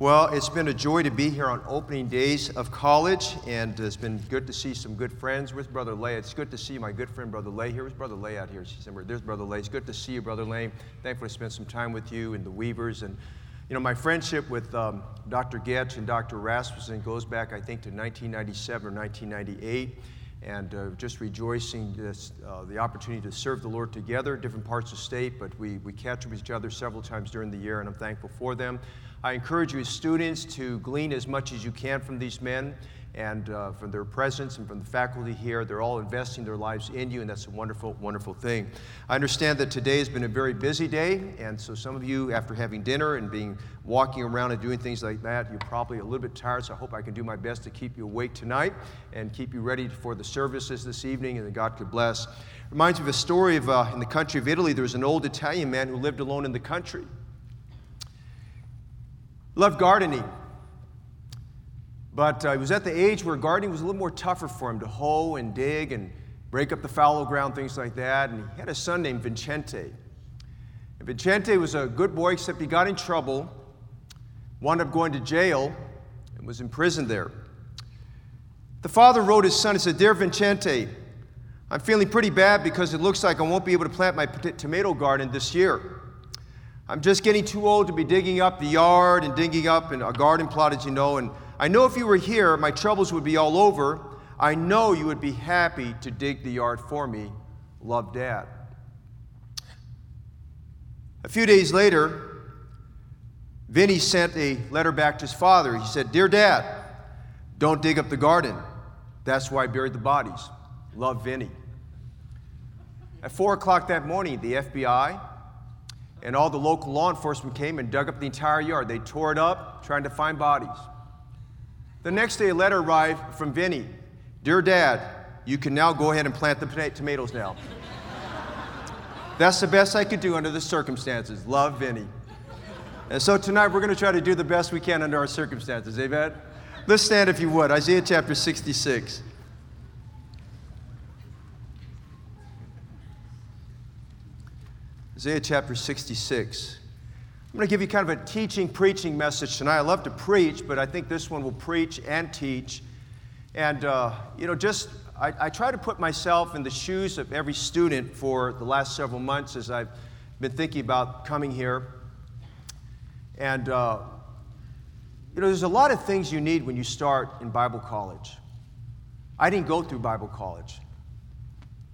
Well, it's been a joy to be here on opening days of college, and it's been good to see some good friends with Brother Lay. It's good to see my good friend Brother Lay here. Where's Brother Lay out here? There's Brother Lay. It's good to see you, Brother Lay. Thankful to spend some time with you and the Weavers. And, you know, my friendship with um, Dr. Goetsch and Dr. Rasmussen goes back, I think, to 1997 or 1998 and uh, just rejoicing this, uh, the opportunity to serve the Lord together, different parts of state, but we, we catch up with each other several times during the year, and I'm thankful for them. I encourage you as students to glean as much as you can from these men and uh, from their presence and from the faculty here. They're all investing their lives in you, and that's a wonderful, wonderful thing. I understand that today has been a very busy day, and so some of you, after having dinner and being walking around and doing things like that, you're probably a little bit tired, so I hope I can do my best to keep you awake tonight and keep you ready for the services this evening, and that God could bless. Reminds me of a story of uh, in the country of Italy, there was an old Italian man who lived alone in the country. Loved gardening. But uh, he was at the age where gardening was a little more tougher for him to hoe and dig and break up the fallow ground, things like that. And he had a son named Vincente. And Vincente was a good boy, except he got in trouble, wound up going to jail, and was imprisoned there. The father wrote his son and said, Dear Vincente, I'm feeling pretty bad because it looks like I won't be able to plant my tomato garden this year. I'm just getting too old to be digging up the yard and digging up a garden plot, as you know. And I know if you were here, my troubles would be all over. I know you would be happy to dig the yard for me. Love, Dad. A few days later, Vinny sent a letter back to his father. He said, Dear Dad, don't dig up the garden. That's why I buried the bodies. Love, Vinny. At 4 o'clock that morning, the FBI, and all the local law enforcement came and dug up the entire yard. They tore it up, trying to find bodies. The next day, a letter arrived from Vinny Dear Dad, you can now go ahead and plant the tomatoes now. That's the best I could do under the circumstances. Love, Vinny. And so tonight, we're going to try to do the best we can under our circumstances. Amen? Let's stand if you would. Isaiah chapter 66. Isaiah chapter 66. I'm going to give you kind of a teaching, preaching message tonight. I love to preach, but I think this one will preach and teach. And, uh, you know, just I, I, try to put myself in the shoes of every student for the last several months as I've been thinking about coming here. And, uh, you know, there's a lot of things you need when you start in Bible college. I didn't go through Bible college.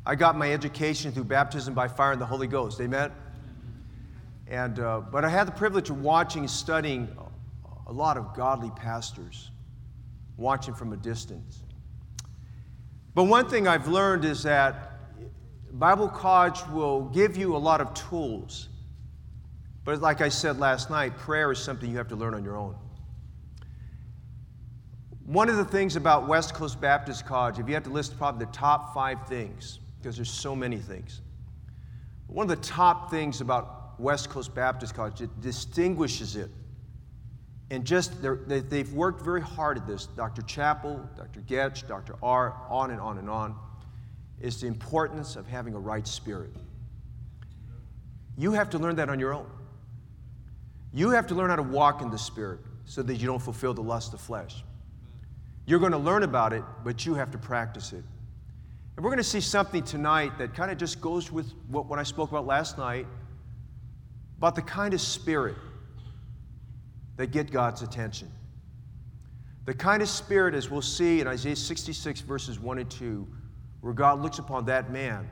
I got my education through baptism by fire and the Holy Ghost. Amen? And, uh, but I had the privilege of watching studying a lot of godly pastors, watching from a distance. But one thing I've learned is that Bible college will give you a lot of tools. But like I said last night, prayer is something you have to learn on your own. One of the things about West Coast Baptist College, if you had to list probably the top five things, because there's so many things. One of the top things about West Coast Baptist College, it distinguishes it. And just they, have worked very hard at this. Dr. Chappell, Dr. Goetsch, Dr. R, on and on and on, is the importance of having a right spirit. You have to learn that on your own. You have to learn how to walk in the spirit so that you don't fulfill the lust of flesh. You're going to learn about it, but you have to practice it. And we're going to see something tonight that kind of just goes with what, what I spoke about last night about the kind of spirit that get God's attention. The kind of spirit, as we'll see in Isaiah 66, verses 1 and 2, where God looks upon that man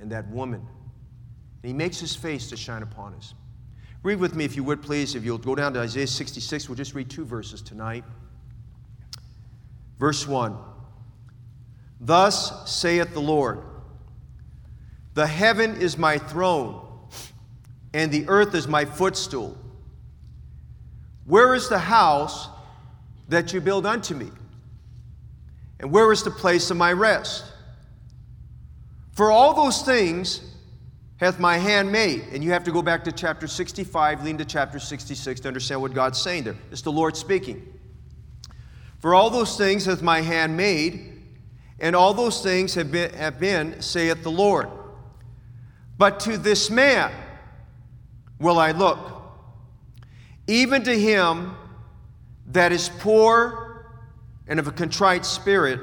and that woman, and he makes his face to shine upon us. Read with me, if you would, please. If you'll go down to Isaiah 66, we'll just read two verses tonight. Verse 1. Thus saith the Lord The heaven is my throne, and the earth is my footstool. Where is the house that you build unto me? And where is the place of my rest? For all those things hath my hand made. And you have to go back to chapter 65, lean to chapter 66 to understand what God's saying there. It's the Lord speaking. For all those things hath my hand made and all those things have been, have been, saith the Lord. But to this man will I look, even to him that is poor and of a contrite spirit,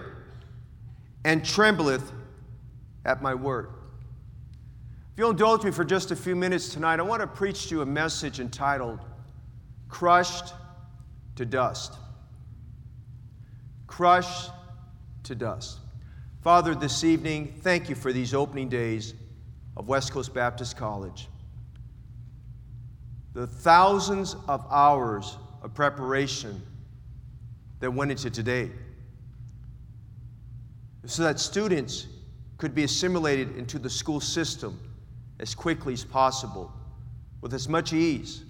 and trembleth at my word. If you'll indulge me for just a few minutes tonight, I want to preach to you a message entitled Crushed to Dust. Crushed to Dust. Father, this evening, thank you for these opening days of West Coast Baptist College. The thousands of hours of preparation that went into today so that students could be assimilated into the school system as quickly as possible with as much ease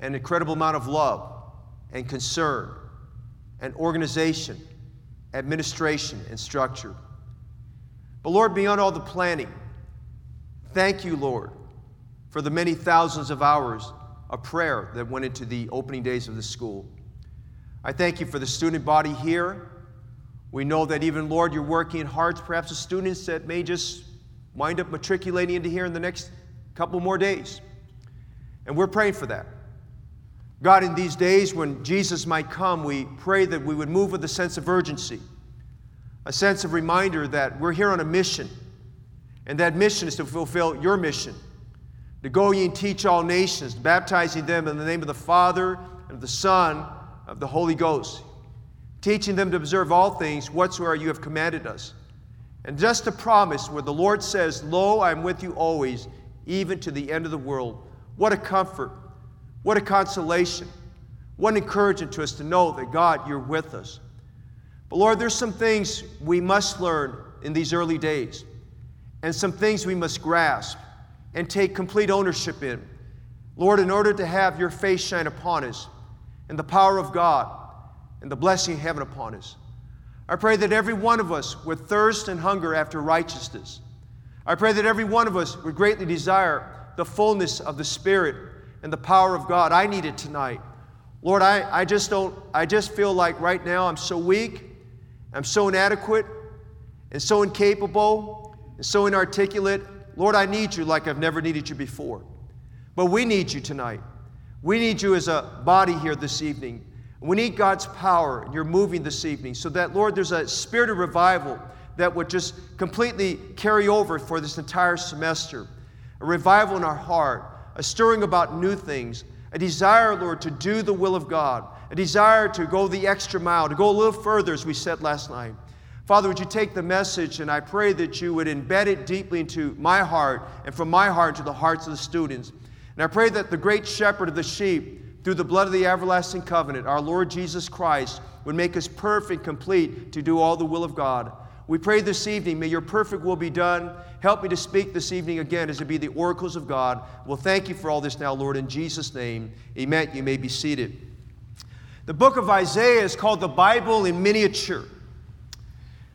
and incredible amount of love and concern and organization, administration, and structure. But Lord, beyond all the planning, thank you, Lord, for the many thousands of hours of prayer that went into the opening days of the school. I thank you for the student body here. We know that even, Lord, you're working in hearts, perhaps the students that may just wind up matriculating into here in the next couple more days. And we're praying for that. God, in these days when Jesus might come, we pray that we would move with a sense of urgency, a sense of reminder that we're here on a mission, and that mission is to fulfill your mission to go ye and teach all nations, baptizing them in the name of the Father, and of the Son, of the Holy Ghost, teaching them to observe all things whatsoever you have commanded us. And just a promise where the Lord says, Lo, I am with you always, even to the end of the world. What a comfort. What a consolation. What an encouragement to us to know that God, you're with us. But Lord, there's some things we must learn in these early days, and some things we must grasp and take complete ownership in. Lord, in order to have your face shine upon us and the power of God and the blessing of heaven upon us. I pray that every one of us would thirst and hunger after righteousness. I pray that every one of us would greatly desire the fullness of the Spirit and the power of God. I need it tonight. Lord, I, I just don't, I just feel like right now I'm so weak, I'm so inadequate, and so incapable, and so inarticulate. Lord, I need you like I've never needed you before. But we need you tonight. We need you as a body here this evening. We need God's power, you're moving this evening, so that, Lord, there's a spirit of revival that would just completely carry over for this entire semester. A revival in our heart, a stirring about new things, a desire, Lord, to do the will of God, a desire to go the extra mile, to go a little further, as we said last night. Father, would you take the message and I pray that you would embed it deeply into my heart and from my heart to the hearts of the students. And I pray that the great shepherd of the sheep, through the blood of the everlasting covenant, our Lord Jesus Christ, would make us perfect, complete to do all the will of God. We pray this evening, may your perfect will be done. Help me to speak this evening again as it be the oracles of God. Well, thank you for all this now, Lord, in Jesus' name. Amen. You may be seated. The book of Isaiah is called the Bible in miniature.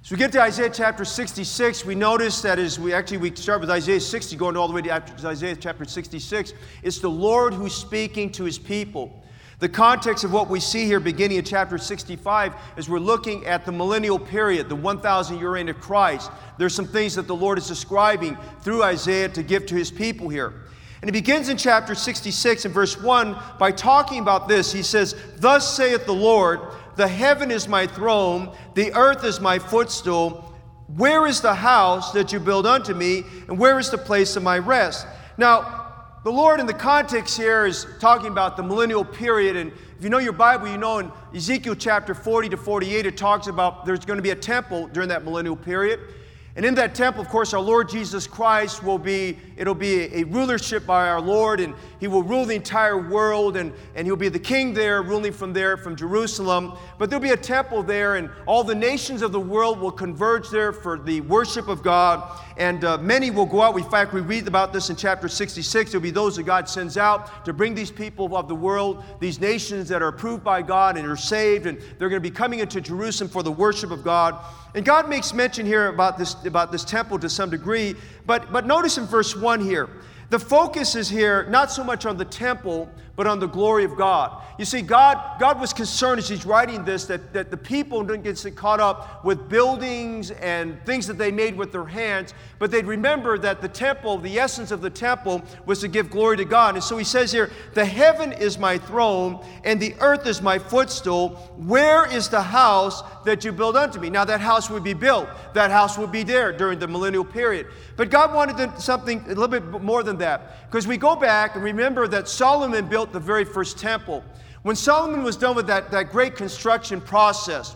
So we get to Isaiah chapter 66, we notice that as we actually we start with Isaiah 60, going all the way to Isaiah chapter 66, it's the Lord who's speaking to his people. The context of what we see here beginning in chapter 65 is we're looking at the millennial period, the 1,000 year reign of Christ. There's some things that the Lord is describing through Isaiah to give to his people here. And he begins in chapter 66 and verse 1 by talking about this. He says, Thus saith the Lord, the heaven is my throne, the earth is my footstool. Where is the house that you build unto me, and where is the place of my rest? Now, the Lord in the context here is talking about the millennial period. And if you know your Bible, you know in Ezekiel chapter 40 to 48, it talks about there's going to be a temple during that millennial period. And in that temple, of course, our Lord Jesus Christ will be, it'll be a, rulership by our Lord, and he will rule the entire world, and, and he'll be the king there, ruling from there, from Jerusalem. But there'll be a temple there, and all the nations of the world will converge there for the worship of God. And uh, many will go out. In fact, we read about this in chapter 66. There'll be those that God sends out to bring these people of the world, these nations that are approved by God and are saved, and they're going to be coming into Jerusalem for the worship of God. And God makes mention here about this, about this temple to some degree, but, but notice in verse 1 here, the focus is here not so much on the temple, but on the glory of God. You see, God, God was concerned as He's writing this that, that the people didn't get caught up with buildings and things that they made with their hands, but they'd remember that the temple, the essence of the temple, was to give glory to God. And so He says here, The heaven is my throne, and the earth is my footstool. Where is the house that you build unto me? Now, that house would be built, that house would be there during the millennial period. But God wanted something a little bit more than that. Because we go back and remember that Solomon built the very first temple. When Solomon was done with that, that great construction process,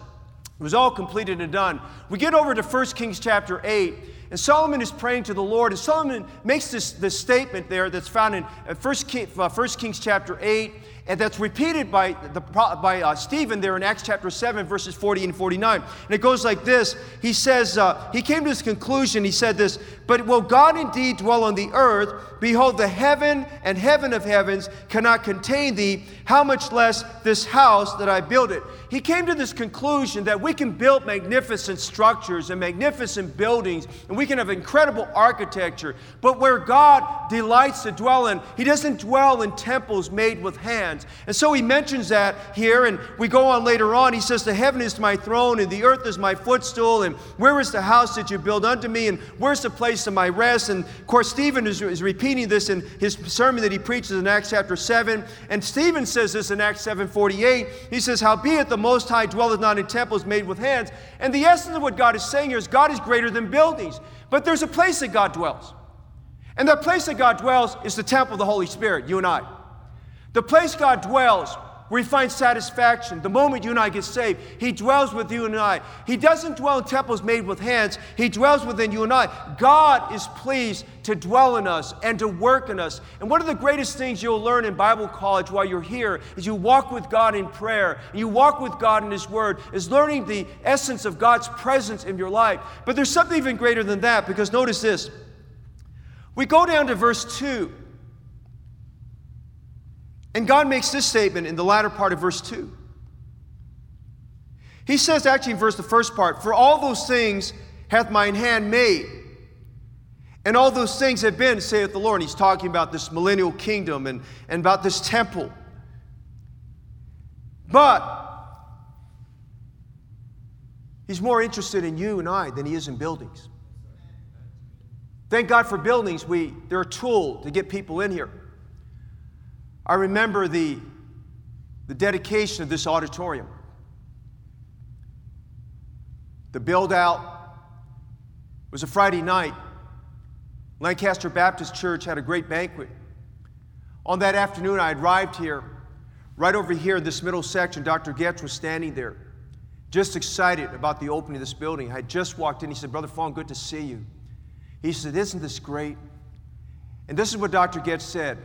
it was all completed and done. We get over to 1 Kings chapter 8, and Solomon is praying to the Lord. And Solomon makes this, this statement there that's found in 1 uh, Kings chapter 8 and that's repeated by, the, by uh, Stephen there in Acts chapter 7, verses 40 and 49. And it goes like this He says, uh, He came to this conclusion, he said this, But will God indeed dwell on the earth? Behold, the heaven and heaven of heavens cannot contain thee, how much less this house that I build it. He came to this conclusion that we can build magnificent structures and magnificent buildings, and we can have incredible architecture, but where God delights to dwell in, He doesn't dwell in temples made with hands. And so He mentions that here, and we go on later on. He says, The heaven is my throne, and the earth is my footstool, and where is the house that you build unto me, and where's the place of my rest? And of course, Stephen is, is repeating this in his sermon that he preaches in Acts chapter 7. And Stephen says this in Acts 7 48. He says, Howbeit the Most High dwelleth not in temples made with hands. And the essence of what God is saying here is God is greater than buildings. But there's a place that God dwells. And that place that God dwells is the temple of the Holy Spirit, you and I. The place God dwells where he finds satisfaction. The moment you and I get saved, he dwells with you and I. He doesn't dwell in temples made with hands, he dwells within you and I. God is pleased to dwell in us and to work in us. And one of the greatest things you'll learn in Bible college while you're here is you walk with God in prayer, and you walk with God in his word, is learning the essence of God's presence in your life. But there's something even greater than that because notice this. We go down to verse 2. And God makes this statement in the latter part of verse 2. He says, actually, in verse the first part, For all those things hath mine hand made. And all those things have been, saith the Lord. And he's talking about this millennial kingdom and, and about this temple. But he's more interested in you and I than he is in buildings. Thank God for buildings. We, they're a tool to get people in here. I remember the, the dedication of this auditorium. The build out was a Friday night. Lancaster Baptist Church had a great banquet. On that afternoon, I arrived here. Right over here in this middle section, Dr. Goetsch was standing there, just excited about the opening of this building. I had just walked in. He said, Brother Fong, good to see you. He said, Isn't this great? And this is what Dr. Goetsch said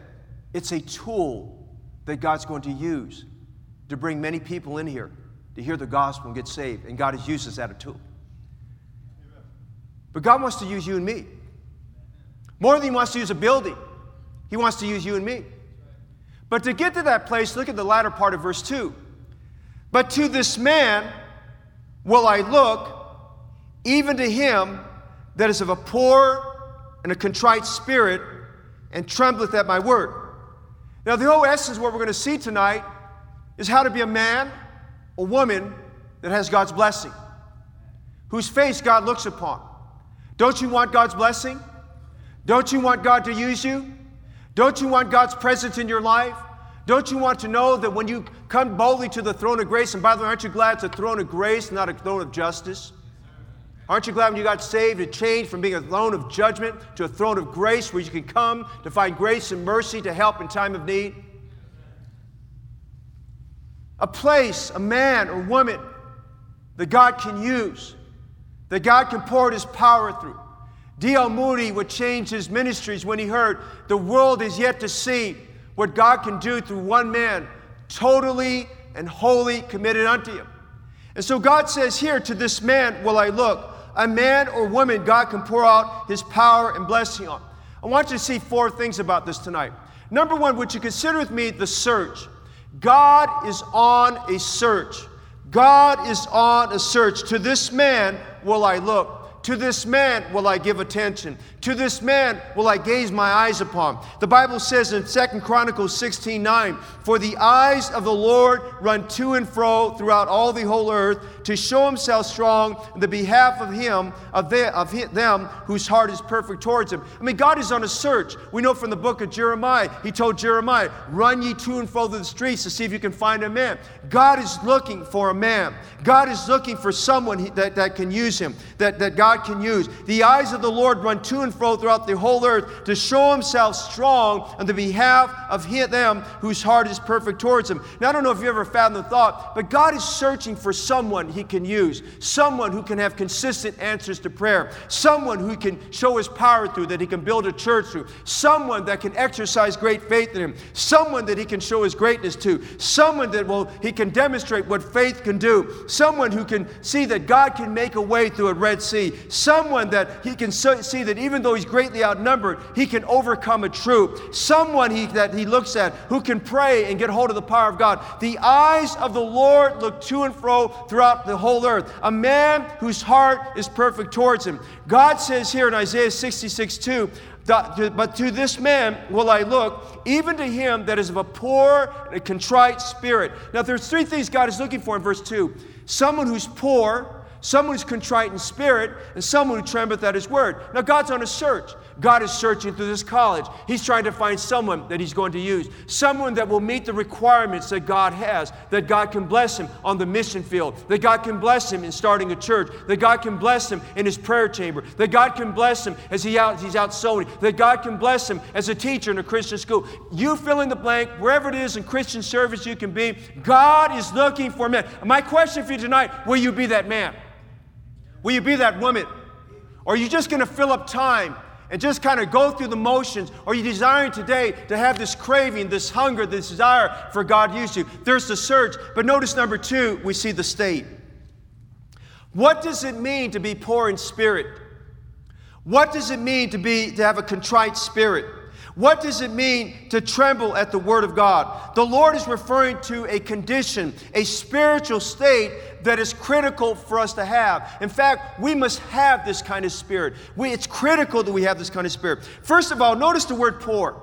it's a tool that God's going to use to bring many people in here to hear the gospel and get saved. And God has used us as a tool. But God wants to use you and me. More than He wants to use a building, He wants to use you and me. But to get to that place, look at the latter part of verse 2. But to this man will I look, even to him that is of a poor and a contrite spirit, and trembleth at my word. Now, the whole essence what we're going to see tonight is how to be a man a woman that has God's blessing, whose face God looks upon. Don't you want God's blessing? Don't you want God to use you? Don't you want God's presence in your life? Don't you want to know that when you come boldly to the throne of grace, and by the way, aren't you glad it's a throne of grace, not a throne of justice? Aren't you glad when you got saved, it changed from being a throne of judgment to a throne of grace where you can come to find grace and mercy to help in time of need? A place, a man or woman that God can use, that God can pour his power through. D.L. Moody would change his ministries when he heard the world is yet to see what God can do through one man, totally and wholly committed unto him. And so God says here, to this man will I look a man or woman God can pour out his power and blessing on. I want you to see four things about this tonight. Number one, would you consider with me the search? God is on a search. God is on a search. To this man will I look. To this man will I give attention. To this man will I gaze my eyes upon. The Bible says in Second Chronicles 16 9, For the eyes of the Lord run to and fro throughout all the whole earth to show himself strong in the behalf of him, of, the, of them whose heart is perfect towards him. I mean, God is on a search. We know from the book of Jeremiah, he told Jeremiah, Run ye to and fro through the streets to see if you can find a man. God is looking for a man. God is looking for someone that, that can use him, that, that God can use. The eyes of the Lord run to and fro throughout the whole earth to show himself strong on the behalf of them whose heart is perfect towards him. Now, I don't know if you ever found the thought, but God is searching for someone he can use, someone who can have consistent answers to prayer, someone who can show his power through, that he can build a church through, someone that can exercise great faith in him, someone that he can show his greatness to, someone that will he can demonstrate what faith can do, someone who can see that God can make a way through a Red Sea, someone that he can see that even though he's greatly outnumbered, he can overcome a troop. Someone he, that he looks at who can pray and get hold of the power of God. The eyes of the Lord look to and fro throughout the whole earth. A man whose heart is perfect towards him. God says here in Isaiah 66 2, but to this man will I look, even to him that is of a poor and a contrite spirit. Now, there's three things God is looking for in verse 2 someone who's poor, someone who's contrite in spirit, and someone who trembleth at his word. Now, God's on a search. God is searching through this college. He's trying to find someone that He's going to use, someone that will meet the requirements that God has, that God can bless him on the mission field, that God can bless him in starting a church, that God can bless him in his prayer chamber, that God can bless him as he out, he's out sowing, that God can bless him as a teacher in a Christian school. You fill in the blank, wherever it is in Christian service you can be, God is looking for men. My question for you tonight will you be that man? Will you be that woman? Or are you just going to fill up time and just kind of go through the motions? Or are you desiring today to have this craving, this hunger, this desire for God to use you? There's the search. But notice number two, we see the state. What does it mean to be poor in spirit? What does it mean to be to have a contrite spirit? What does it mean to tremble at the word of God? The Lord is referring to a condition, a spiritual state that is critical for us to have. In fact, we must have this kind of spirit. We, it's critical that we have this kind of spirit. First of all, notice the word poor.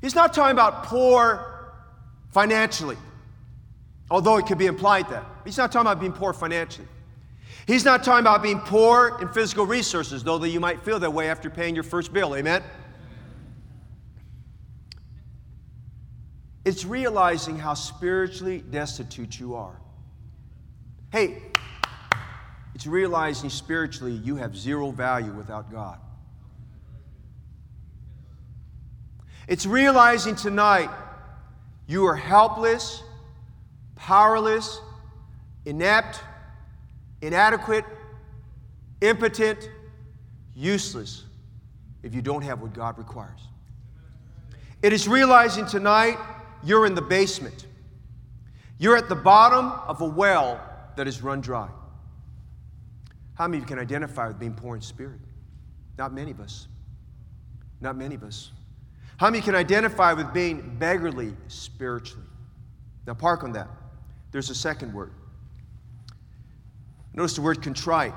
He's not talking about poor financially, although it could be implied that. He's not talking about being poor financially. He's not talking about being poor in physical resources, though that you might feel that way after paying your first bill. Amen? It's realizing how spiritually destitute you are. Hey, it's realizing spiritually you have zero value without God. It's realizing tonight you are helpless, powerless, inept, inadequate, impotent, useless if you don't have what God requires. It is realizing tonight you're in the basement. You're at the bottom of a well that is run dry. How many of you can identify with being poor in spirit? Not many of us. Not many of us. How many can identify with being beggarly spiritually? Now, park on that. There's a second word. Notice the word contrite.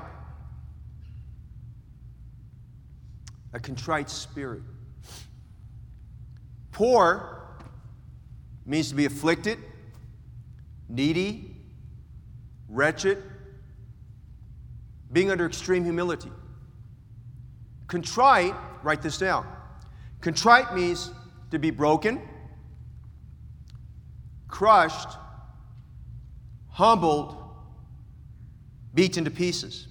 A contrite spirit. Poor means to be afflicted, needy, wretched, being under extreme humility. Contrite, write this down. Contrite means to be broken, crushed, humbled, beaten to pieces.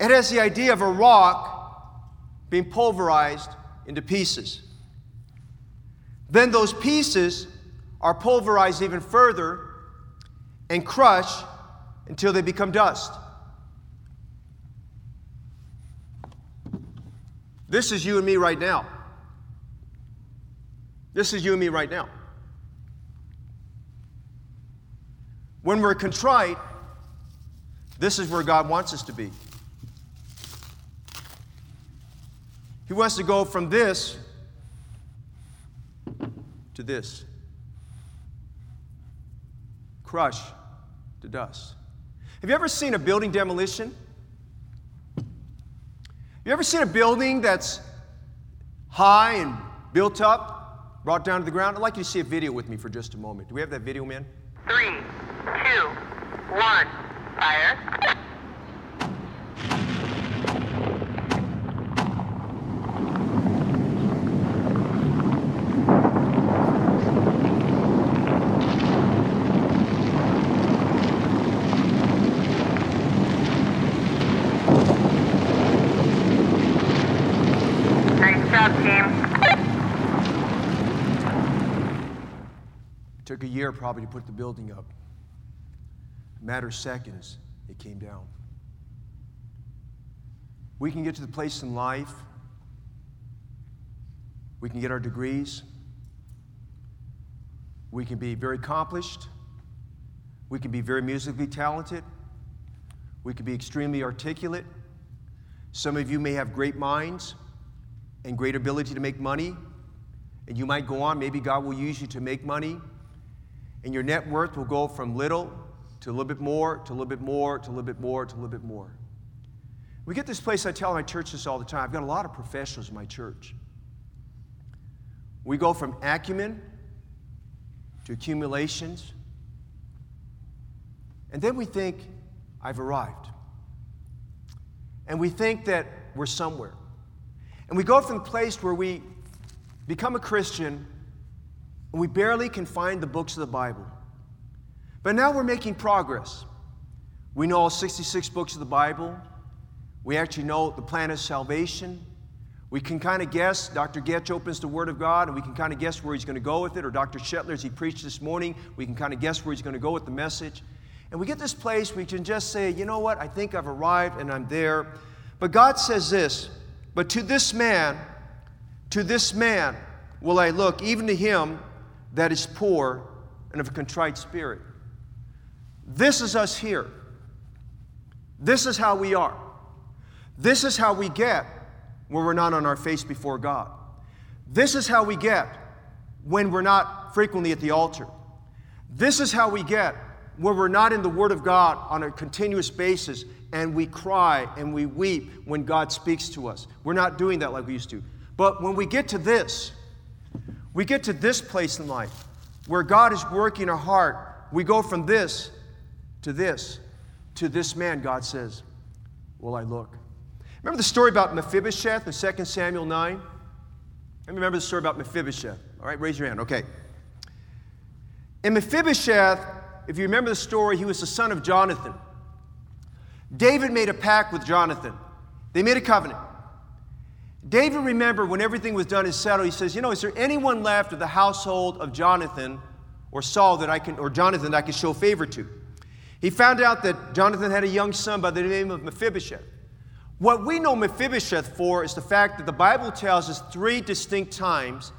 It has the idea of a rock being pulverized into pieces. Then those pieces are pulverized even further and crushed until they become dust. This is you and me right now. This is you and me right now. When we're contrite, this is where God wants us to be. He wants to go from this to this. Crush to dust. Have you ever seen a building demolition? You ever seen a building that's high and built up, brought down to the ground? I'd like you to see a video with me for just a moment. Do we have that video, man? Three, two, one, fire. Took a year probably to put the building up. Matter of seconds, it came down. We can get to the place in life, we can get our degrees, we can be very accomplished, we can be very musically talented, we can be extremely articulate. Some of you may have great minds and great ability to make money, and you might go on. Maybe God will use you to make money, and your net worth will go from little to a little bit more, to a little bit more, to a little bit more, to a little bit more. We get this place, I tell my church this all the time. I've got a lot of professionals in my church. We go from acumen to accumulations, and then we think, I've arrived. And we think that we're somewhere. And we go from the place where we become a Christian and we barely can find the books of the Bible. But now we're making progress. We know all 66 books of the Bible. We actually know the plan of salvation. We can kind of guess. Dr. Goetsch opens the Word of God, and we can kind of guess where he's going to go with it. Or Dr. Shetler, as he preached this morning, we can kind of guess where he's going to go with the message. And we get this place we can just say, you know what? I think I've arrived and I'm there. But God says this But to this man, to this man will I look, even to him that is poor and of a contrite spirit. This is us here. This is how we are. This is how we get when we're not on our face before God. This is how we get when we're not frequently at the altar. This is how we get when we're not in the Word of God on a continuous basis and we cry and we weep when God speaks to us. We're not doing that like we used to. But when we get to this, we get to this place in life where God is working our heart. We go from this to this to this man, God says, Will I look? Remember the story about Mephibosheth in 2 Samuel 9? Let me remember the story about Mephibosheth. All right, raise your hand. Okay. In Mephibosheth, if you remember the story, he was the son of Jonathan. David made a pact with Jonathan, they made a covenant. David remembered when everything was done and settled, he says, You know, is there anyone left of the household of Jonathan or Saul that I can, or Jonathan that I can show favor to? He found out that Jonathan had a young son by the name of Mephibosheth. What we know Mephibosheth for is the fact that the Bible tells us three distinct times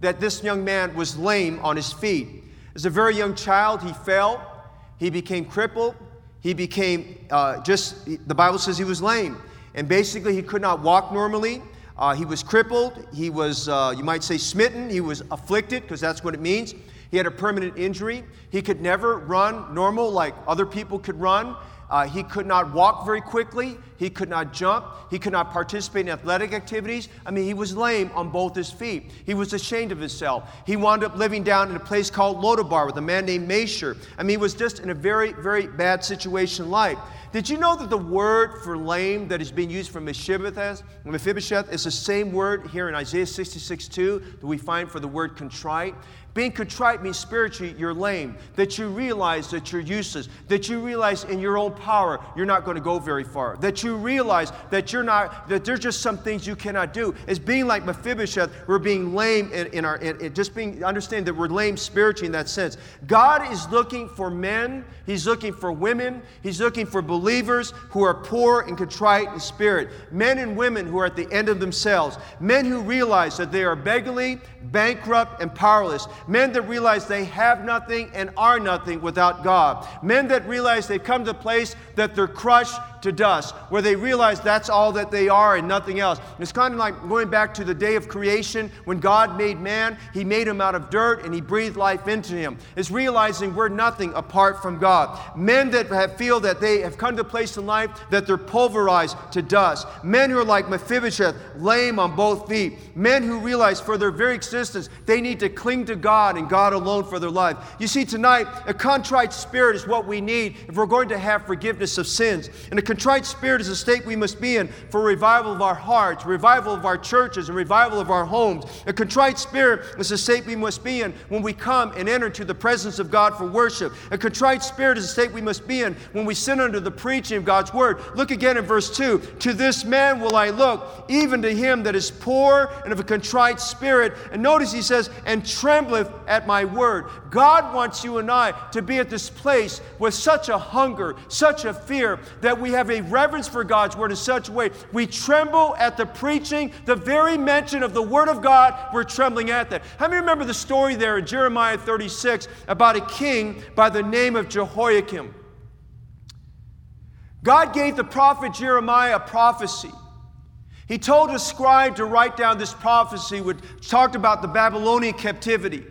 that this young man was lame on his feet. As a very young child, he fell, he became crippled, he became uh, just, the Bible says he was lame. And basically, he could not walk normally. Uh, he was crippled. He was, uh, you might say, smitten. He was afflicted, because that's what it means. He had a permanent injury. He could never run normal like other people could run. Uh, he could not walk very quickly. He could not jump. He could not participate in athletic activities. I mean, he was lame on both his feet. He was ashamed of himself. He wound up living down in a place called Lodebar with a man named Mashur. I mean, he was just in a very, very bad situation life. Did you know that the word for lame that is being used for Mephibosheth, Mephibosheth is the same word here in Isaiah 66 2 that we find for the word contrite? Being contrite means spiritually you're lame, that you realize that you're useless, that you realize in your own power you're not going to go very far, that you realize that you're not, that there's just some things you cannot do. As being like Mephibosheth, we're being lame in, in our, in, in just being, understand that we're lame spiritually in that sense. God is looking for men, He's looking for women, He's looking for believers who are poor and contrite in spirit, men and women who are at the end of themselves, men who realize that they are beggarly, bankrupt, and powerless men that realize they have nothing and are nothing without God, men that realize they've come to the place that they're crushed to dust, where they realize that's all that they are and nothing else. It's kind of like going back to the day of creation when God made man, He made him out of dirt and He breathed life into him. It's realizing we're nothing apart from God. Men that have, feel that they have come to a place in life that they're pulverized to dust. Men who are like Mephibosheth, lame on both feet. Men who realize for their very existence they need to cling to God and God alone for their life. You see, tonight, a contrite spirit is what we need if we're going to have forgiveness of sins. And a contrite spirit is a state we must be in for revival of our hearts, revival of our churches, and revival of our homes. A contrite spirit is a state we must be in when we come and enter into the presence of God for worship. A contrite spirit is a state we must be in when we sit under the preaching of God's word. Look again in verse 2 To this man will I look, even to him that is poor and of a contrite spirit. And notice he says, and trembleth at my word. God wants you and I to be at this place with such a hunger, such a fear, that we have a reverence for God's word in such a way. We tremble at the preaching, the very mention of the word of God, we're trembling at that. How many remember the story there in Jeremiah 36 about a king by the name of Jehoiakim? God gave the prophet Jeremiah a prophecy. He told a scribe to write down this prophecy, which talked about the Babylonian captivity,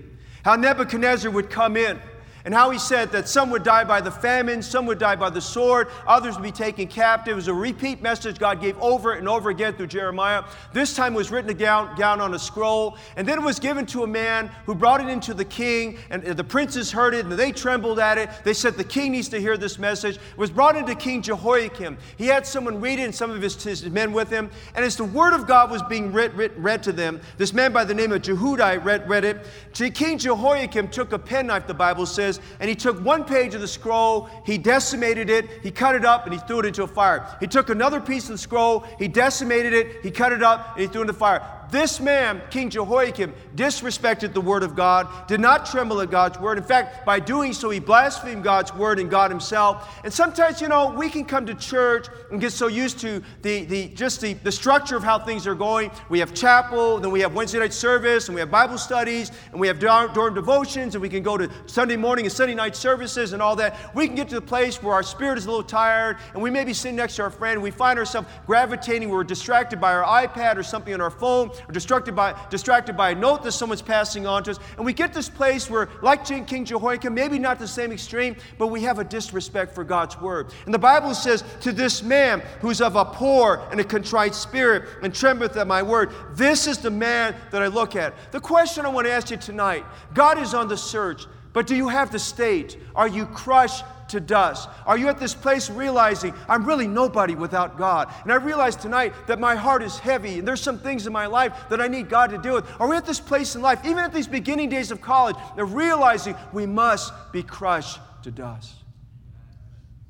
how Nebuchadnezzar would come in and how he said that some would die by the famine, some would die by the sword, others would be taken captive. It was a repeat message God gave over and over again through Jeremiah. This time it was written down, down on a scroll, and then it was given to a man who brought it into the king, and the princes heard it, and they trembled at it. They said, The king needs to hear this message. It was brought into King Jehoiakim. He had someone read it, and some of his, his men with him. And as the word of God was being read, read, read to them, this man by the name of Jehudi read, read it. King Jehoiakim took a penknife, the Bible says, and he took one page of the scroll, he decimated it, he cut it up, and he threw it into a fire. He took another piece of the scroll, he decimated it, he cut it up, and he threw it into the fire. This man, King Jehoiakim, disrespected the word of God, did not tremble at God's word. In fact, by doing so, he blasphemed God's word and God himself. And sometimes, you know, we can come to church and get so used to the, the just the, the structure of how things are going. We have chapel, then we have Wednesday night service, and we have Bible studies, and we have dorm devotions, and we can go to Sunday morning and Sunday night services and all that. We can get to the place where our spirit is a little tired, and we may be sitting next to our friend, and we find ourselves gravitating, we're distracted by our iPad or something on our phone, or distracted by, distracted by a note that someone's passing on to us. And we get this place where, like King Jehoiakim, maybe not the same extreme, but we have a disrespect for God's word. And the Bible says, To this man who's of a poor and a contrite spirit and trembleth at my word, this is the man that I look at. The question I want to ask you tonight God is on the search, but do you have the state? Are you crushed to dust? Are you at this place realizing I'm really nobody without God? And I realize tonight that my heart is heavy and there's some things in my life that I need God to deal with. Are we at this place in life, even at these beginning days of college, of realizing we must be crushed to dust?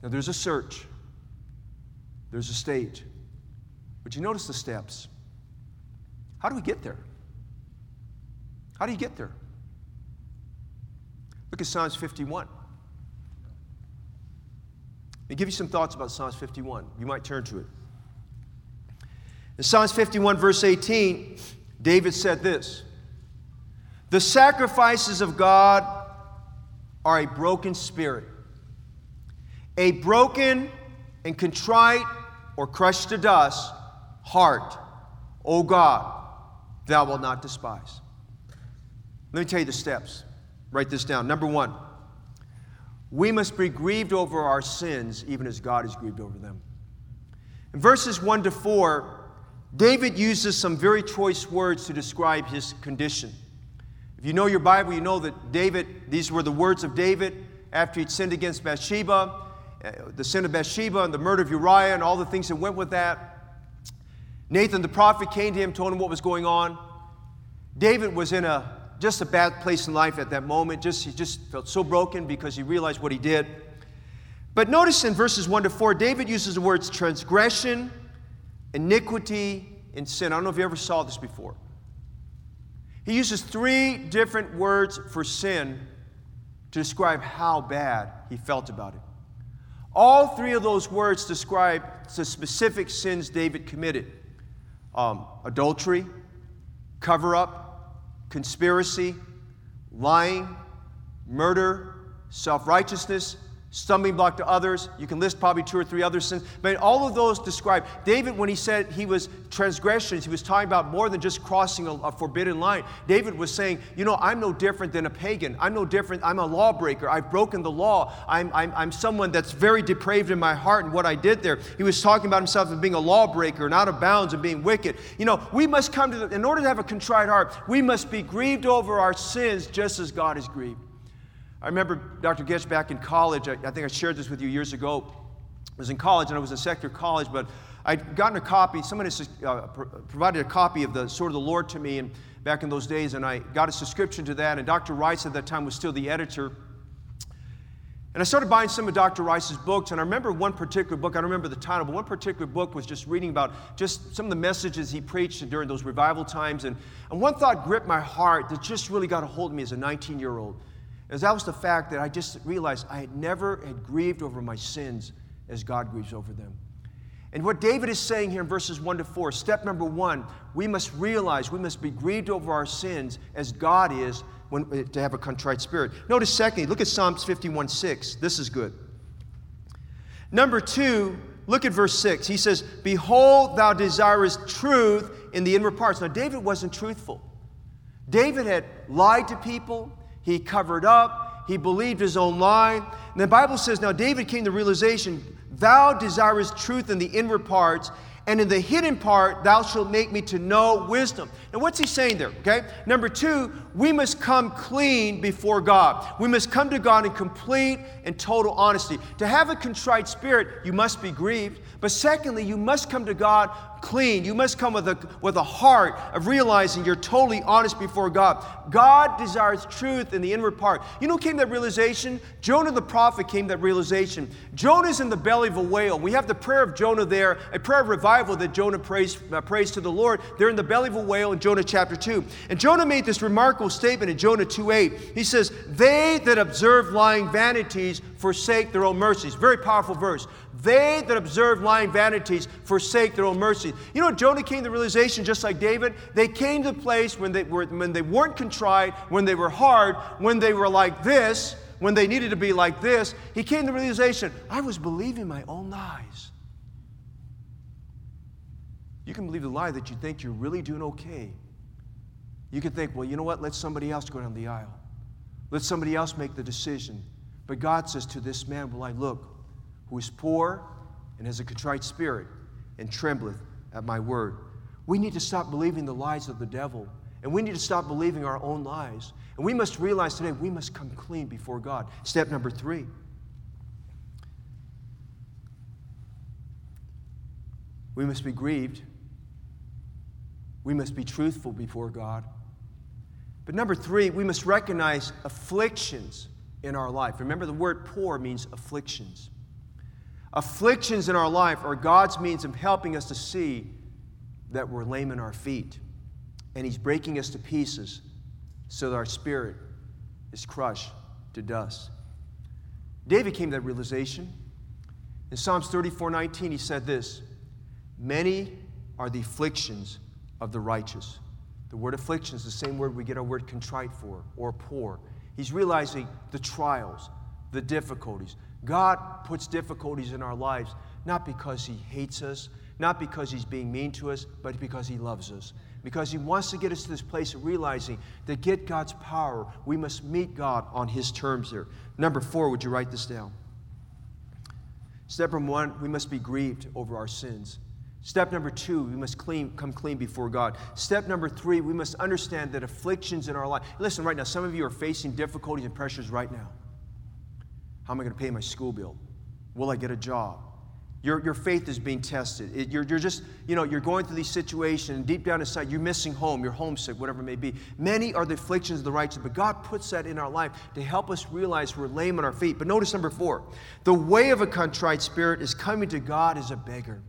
Now there's a search, there's a stage. But you notice the steps. How do we get there? How do you get there? Look at Psalms 51 me give you some thoughts about Psalms 51. You might turn to it. In Psalms 51, verse 18, David said this The sacrifices of God are a broken spirit, a broken and contrite or crushed to dust heart, O God, thou wilt not despise. Let me tell you the steps. Write this down. Number one, we must be grieved over our sins, even as God is grieved over them. In verses 1 to 4, David uses some very choice words to describe his condition. If you know your Bible, you know that David, these were the words of David after he'd sinned against Bathsheba, uh, the sin of Bathsheba and the murder of Uriah and all the things that went with that. Nathan the prophet came to him, told him what was going on. David was in a just a bad place in life at that moment. Just, he just felt so broken because he realized what he did. But notice in verses 1 to 4, David uses the words transgression, iniquity, and sin. I don't know if you ever saw this before. He uses three different words for sin to describe how bad he felt about it. All three of those words describe the specific sins David committed um, adultery, cover up, conspiracy, lying, murder, self righteousness, stumbling block to others. You can list probably two or three other sins. But all of those describe David, when he said he was transgressions, he was talking about more than just crossing a, a, forbidden line. David was saying, You know, I'm no different than a pagan. I'm no different. I'm a lawbreaker. I've broken the law. I'm, I'm, I'm someone that's very depraved in my heart and what I did there. He was talking about himself as being a lawbreaker and out of bounds and being wicked. You know, we must come to, the, in order to have a contrite heart, we must be grieved over our sins just as God is grieved. I remember Dr. Goetsch back in college. I, I, think I shared this with you years ago. I was in college and I was in secular college, but I'd gotten a copy. Someone had uh, provided a copy of the Sword of the Lord to me and back in those days, and I got a subscription to that. And Dr. Rice at that time was still the editor. And I started buying some of Dr. Rice's books, and I remember one particular book, I don't remember the title, but one particular book was just reading about just some of the messages he preached during those revival times. And, and one thought gripped my heart that just really got a hold of me as a 19 year old. As that was the fact that I just realized I had never had grieved over my sins as God grieves over them. And what David is saying here in verses 1 to 4, step number one, we must realize we must be grieved over our sins as God is when, to have a contrite spirit. Notice, secondly, look at Psalms 51 6. This is good. Number two, look at verse 6. He says, Behold, thou desirest truth in the inward parts. Now, David wasn't truthful. David had lied to people, he covered up. He believed his own lie. And the Bible says, Now David came to realization, Thou desirest truth in the inward parts, and in the hidden part thou shalt make me to know wisdom. Now, what's he saying there? Okay. Number two, we must come clean before God. We must come to God in complete and total honesty. To have a contrite spirit, you must be grieved. But secondly, you must come to God clean. You must come with a, with a heart of realizing you're totally honest before God. God desires truth in the inward part. You know came that realization? Jonah the prophet came that realization. Jonah's in the belly of a whale. We have the prayer of Jonah there, a prayer of revival that Jonah prays, uh, prays to the Lord. They're in the belly of a whale in Jonah chapter 2. And Jonah made this remarkable statement in Jonah 2 8. He says, They that observe lying vanities forsake their own mercies. Very powerful verse. They that observe lying vanities forsake their own mercies. You know, Jonah came to the realization, just like David, they came to the place when they, were, when they weren't contrite, when they were hard, when they were like this, when they needed to be like this. He came to the realization, I was believing my own lies. You can believe the lie that you think you're really doing okay. You can think, well, you know what? Let somebody else go down the aisle. Let somebody else make the decision. But God says to this man, Will I look? who is poor and has a contrite spirit and trembleth at my word. We need to stop believing the lies of the devil, and we need to stop believing our own lies. And we must realize today we must come clean before God. Step number three. We must be grieved. We must be truthful before God. But number three, we must recognize afflictions in our life. Remember, the word poor means afflictions. Afflictions in our life are God's means of helping us to see that we're lame in our feet. And He's breaking us to pieces so that our spirit is crushed to dust. David came to that realization. In Psalms 34 19, he said this Many are the afflictions of the righteous. The word affliction is the same word we get our word contrite for or poor. He's realizing the trials, the difficulties, God puts difficulties in our lives not because He hates us, not because He's being mean to us, but because He loves us. Because He wants to get us to this place of realizing that get God's power, we must meet God on His terms there. Number four, would you write this down? Step number one, we must be grieved over our sins. Step number two, we must clean, come clean before God. Step number three, we must understand that afflictions in our life. Listen, right now, some of you are facing difficulties and pressures right now. How am I going to pay my school bill? Will I get a job? Your, your faith is being tested. It, you're, you're just, you know, you're going through these situations, and deep down inside, you're missing home, you're homesick, whatever it may be. Many are the afflictions of the righteous, but God puts that in our life to help us realize we're lame on our feet. But notice number four the way of a contrite spirit is coming to God as a beggar.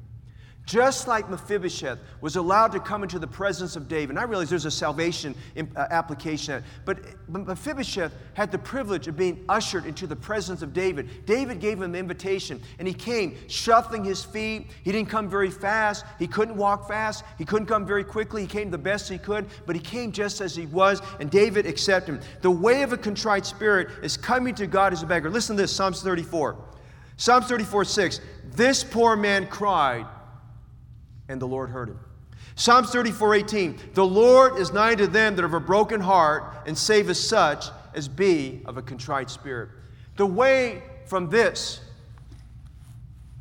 Just like Mephibosheth was allowed to come into the presence of David. And I realize there's a salvation uh, application, but Mephibosheth had the privilege of being ushered into the presence of David. David gave him an invitation, and he came shuffling his feet. He didn't come very fast. He couldn't walk fast. He couldn't come very quickly. He came the best he could, but he came just as he was, and David accepted him. The way of a contrite spirit is coming to God as a beggar. Listen to this Psalms 34. Psalms 34 6. This poor man cried and the Lord heard him. Psalms 34 18, the Lord is nigh to them that have a broken heart and saveth such as be of a contrite spirit. The way from this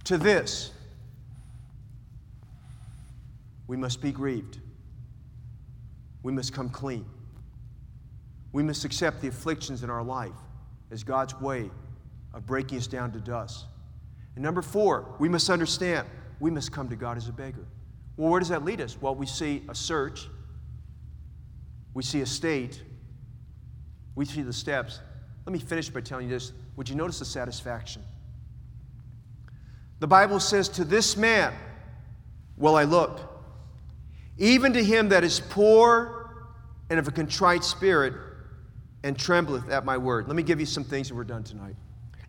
to this, we must be grieved. We must come clean. We must accept the afflictions in our life as God's way of breaking us down to dust. And number four, we must understand we must come to God as a beggar. Well, where does that lead us? Well, we see a search, we see a state, we see the steps. Let me finish by telling you this. Would you notice the satisfaction? The Bible says, To this man will I look, even to him that is poor and of a contrite spirit and trembleth at my word. Let me give you some things that we're done tonight.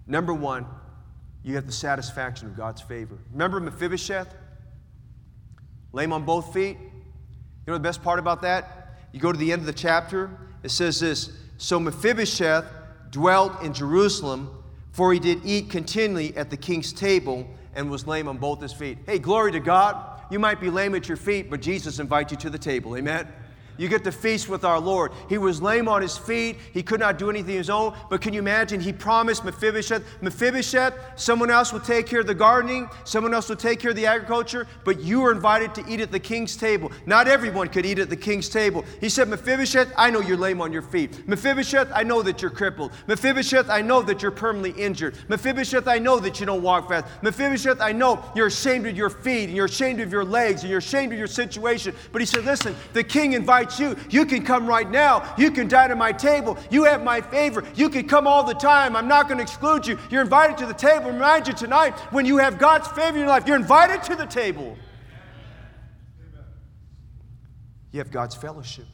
Number one, you have the satisfaction of God's favor. Remember Mephibosheth? Lame on both feet. You know the best part about that? You go to the end of the chapter, it says this So Mephibosheth dwelt in Jerusalem, for he did eat continually at the king's table and was lame on both his feet. Hey, glory to God. You might be lame at your feet, but Jesus invites you to the table. Amen. You get to feast with our Lord. He was lame on his feet. He could not do anything his own. But can you imagine? He promised Mephibosheth, Mephibosheth, someone else will take care of the gardening, someone else will take care of the agriculture, but you are invited to eat at the king's table. Not everyone could eat at the king's table. He said, Mephibosheth, I know you're lame on your feet. Mephibosheth, I know that you're crippled. Mephibosheth, I know that you're permanently injured. Mephibosheth, I know that you don't walk fast. Mephibosheth, I know you're ashamed of your feet and you're ashamed of your legs and you're ashamed of your situation. But he said, Listen, the king invites you. You can come right now. You can dine at my table. You have my favor. You can come all the time. I'm not going to exclude you. You're invited to the table. Remind you tonight when you have God's favor in your life, you're invited to the table. You have God's fellowship.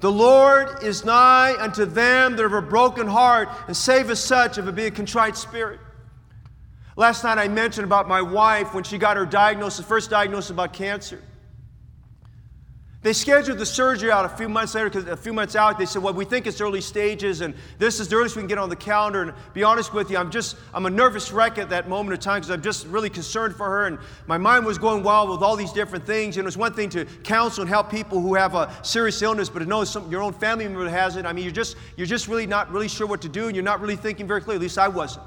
The Lord is nigh unto them that have a broken heart and save us such of a be a contrite spirit. Last night I mentioned about my wife when she got her diagnosis, first diagnosis about cancer. They scheduled the surgery out a few months later, because a few months out, they said, well, we think it's early stages, and this is the earliest we can get on the calendar. And be honest with you, I'm just, I'm a nervous wreck at that moment of time because I'm just really concerned for her. And my mind was going wild with all these different things. And it's one thing to counsel and help people who have a serious illness, but to know some, your own family member has it, I mean, you're just, you're just really not really sure what to do, and you're not really thinking very clearly. At least I wasn't.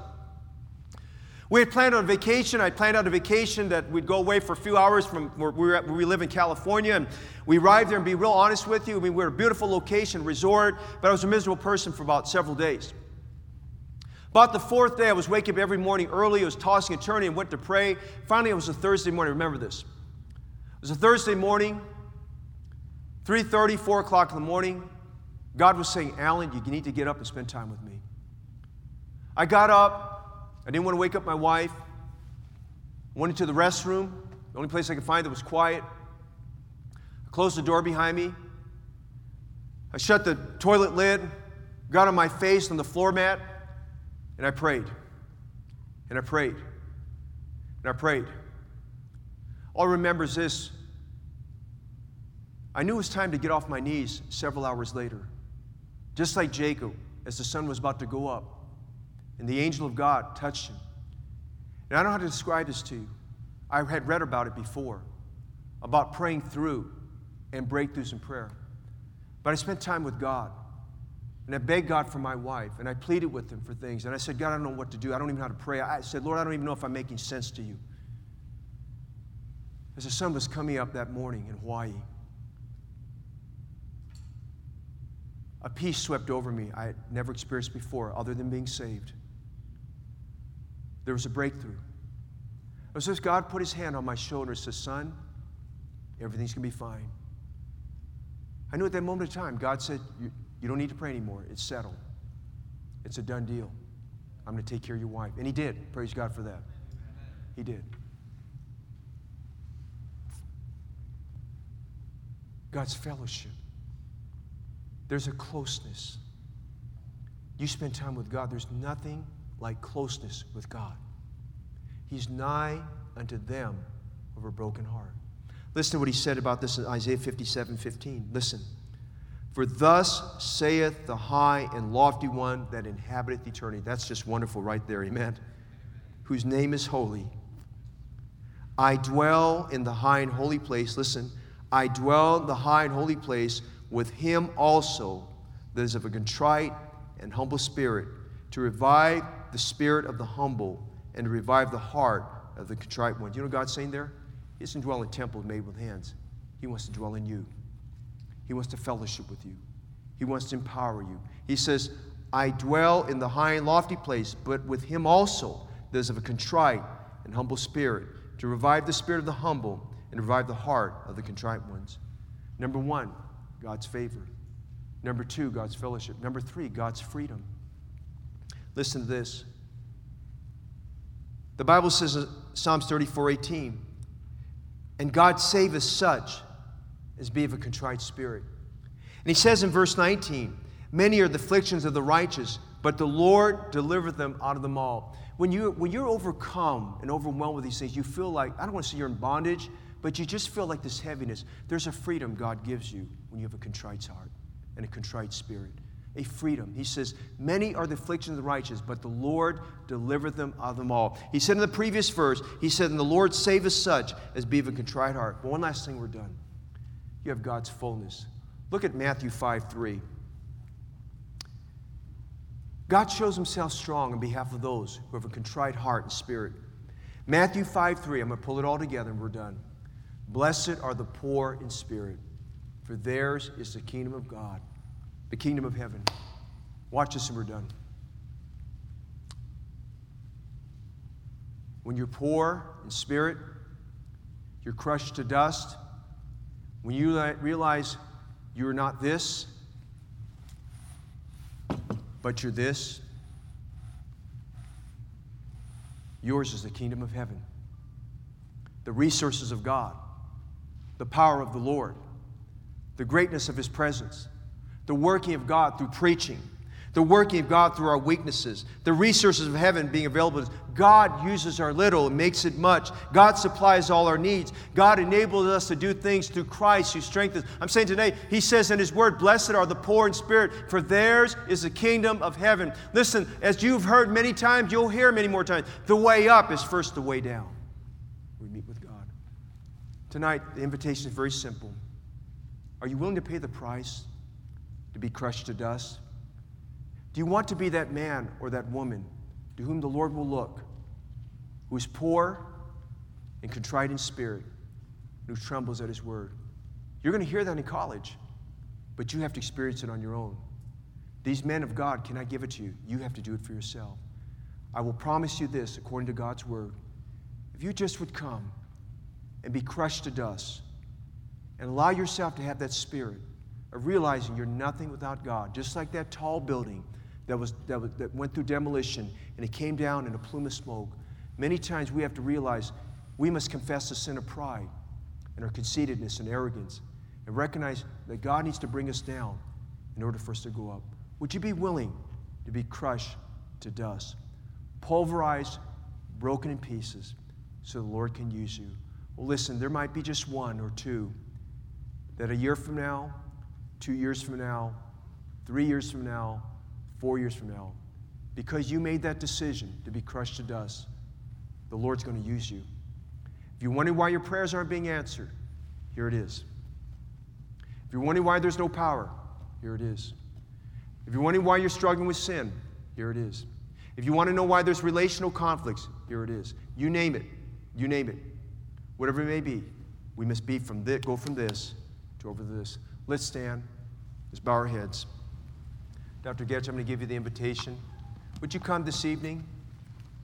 We had planned on a vacation. I planned out a vacation that we'd go away for a few hours from where we, where we live in California. And we arrived there and be real honest with you. I mean, we were a beautiful location, resort, but I was a miserable person for about several days. About the fourth day, I was waking up every morning early. I was tossing and turning and went to pray. Finally, it was a Thursday morning. Remember this. It was a Thursday morning, 3.30, 4 o'clock in the morning. God was saying, Alan, you need to get up and spend time with me. I got up, I didn't want to wake up my wife. I went into the restroom, the only place I could find that was quiet. I closed the door behind me. I shut the toilet lid, got on my face on the floor mat, and I prayed. And I prayed. And I prayed. All I remember is this I knew it was time to get off my knees several hours later. Just like Jacob, as the sun was about to go up and the angel of God touched him. And I don't know how to describe this to you. I had read about it before, about praying through and breakthroughs in prayer. But I spent time with God. And I begged God for my wife, and I pleaded with Him for things. And I said, God, I don't know what to do. I don't even know how to pray. I said, Lord, I don't even know if I'm making sense to you. As the sun was coming up that morning in Hawaii, a peace swept over me I had never experienced before, other than being saved there was a breakthrough. It was as God put his hand on my shoulder and said, Son, everything's going to be fine. I knew at that moment of time, God said, you, you don't need to pray anymore. It's settled, it's a done deal. I'm going to take care of your wife. And he did. Praise God for that. He did. God's fellowship. There's a closeness. You spend time with God, there's nothing like closeness with God. He's nigh unto them of a broken heart. Listen to what he said about this in Isaiah 57 15. Listen. For thus saith the high and lofty one that inhabiteth eternity. That's just wonderful right there, amen. Whose name is holy. I dwell in the high and holy place. Listen, I dwell in the high and holy place with him also that is of a contrite and humble spirit, to revive the spirit of the humble and to revive the heart of the contrite one. Do You know God's saying there? He doesn't dwell in temples made with hands. He wants to dwell in you. He wants to fellowship with you. He wants to empower you. He says, I dwell in the high and lofty place, but with him also there's of a contrite and humble spirit, to revive the spirit of the humble and revive the heart of the contrite ones. Number one, God's favor. Number two, God's fellowship. Number three, God's freedom. Listen to this. The Bible says in Psalms 34 18, and God saveth such as be of a contrite spirit. And he says in verse 19, Many are the afflictions of the righteous, but the Lord delivereth them out of them all. When, you, when you're overcome and overwhelmed with these things, you feel like, I don't want to say you're in bondage, but you just feel like this heaviness. There's a freedom God gives you when you have a contrite heart and a contrite spirit. A freedom. He says, Many are the afflictions of the righteous, but the Lord delivereth them out of them all. He said in the previous verse, He said, And the Lord saveth such as be of a contrite heart. But one last thing we're done. You have God's fullness. Look at Matthew 5 3. God shows himself strong on behalf of those who have a contrite heart and spirit. Matthew 5 3, I'm going to pull it all together and we're done. Blessed are the poor in spirit, for theirs is the kingdom of God, the kingdom of heaven. Watch this and we're done. When you're poor in spirit, you're crushed to dust, when you realize you're not this, but you're this, yours is the kingdom of heaven, the resources of God, the power of the Lord, the greatness of His presence, the working of God through preaching, the working of God through our weaknesses, the resources of heaven being available. God uses our little and makes it much. God supplies all our needs. God enables us to do things through Christ who strengthens. I'm saying today, He says in His Word, Blessed are the poor in spirit, for theirs is the kingdom of heaven. Listen, as you've heard many times, you'll hear many more times. The way up is first the way down. We meet with God. Tonight, the invitation is very simple. Are you willing to pay the price to be crushed to dust? Do you want to be that man or that woman to whom the Lord will look, who is poor and contrite in spirit, and who trembles at his word? You're going to hear that in college, but you have to experience it on your own. These men of God cannot give it to you. You have to do it for yourself. I will promise you this according to God's word. If you just would come and be crushed to dust and allow yourself to have that spirit of realizing you're nothing without God, just like that tall building that, was, that, was, that went through demolition and it came down in a plume of smoke. Many times we have to realize we must confess the sin of pride and our conceitedness and arrogance and recognize that God needs to bring us down in order for us to go up. Would you be willing to be crushed to dust, pulverized, broken in pieces, so the Lord can use you? Well, listen, there might be just one or two that a year from now, two years from now, three years from now, four years from now, because you made that decision to be crushed to dust, the Lord's going to use you. If you're wondering why your prayers aren't being answered, here it is. If you're wondering why there's no power, here it is. If you're wondering why you're struggling with sin, here it is. If you want to know why there's relational conflicts, here it is. You name it. You name it. Whatever it may be, we must be from this, go from this to over this. Let's stand. Bow our heads. Dr. Goetsch, I'm going to give you the invitation. Would you come this evening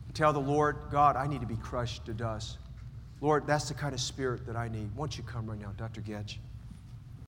and tell the Lord, God, I need to be crushed to dust? Lord, that's the kind of spirit that I need. Won't you come right now, Dr. Goetsch?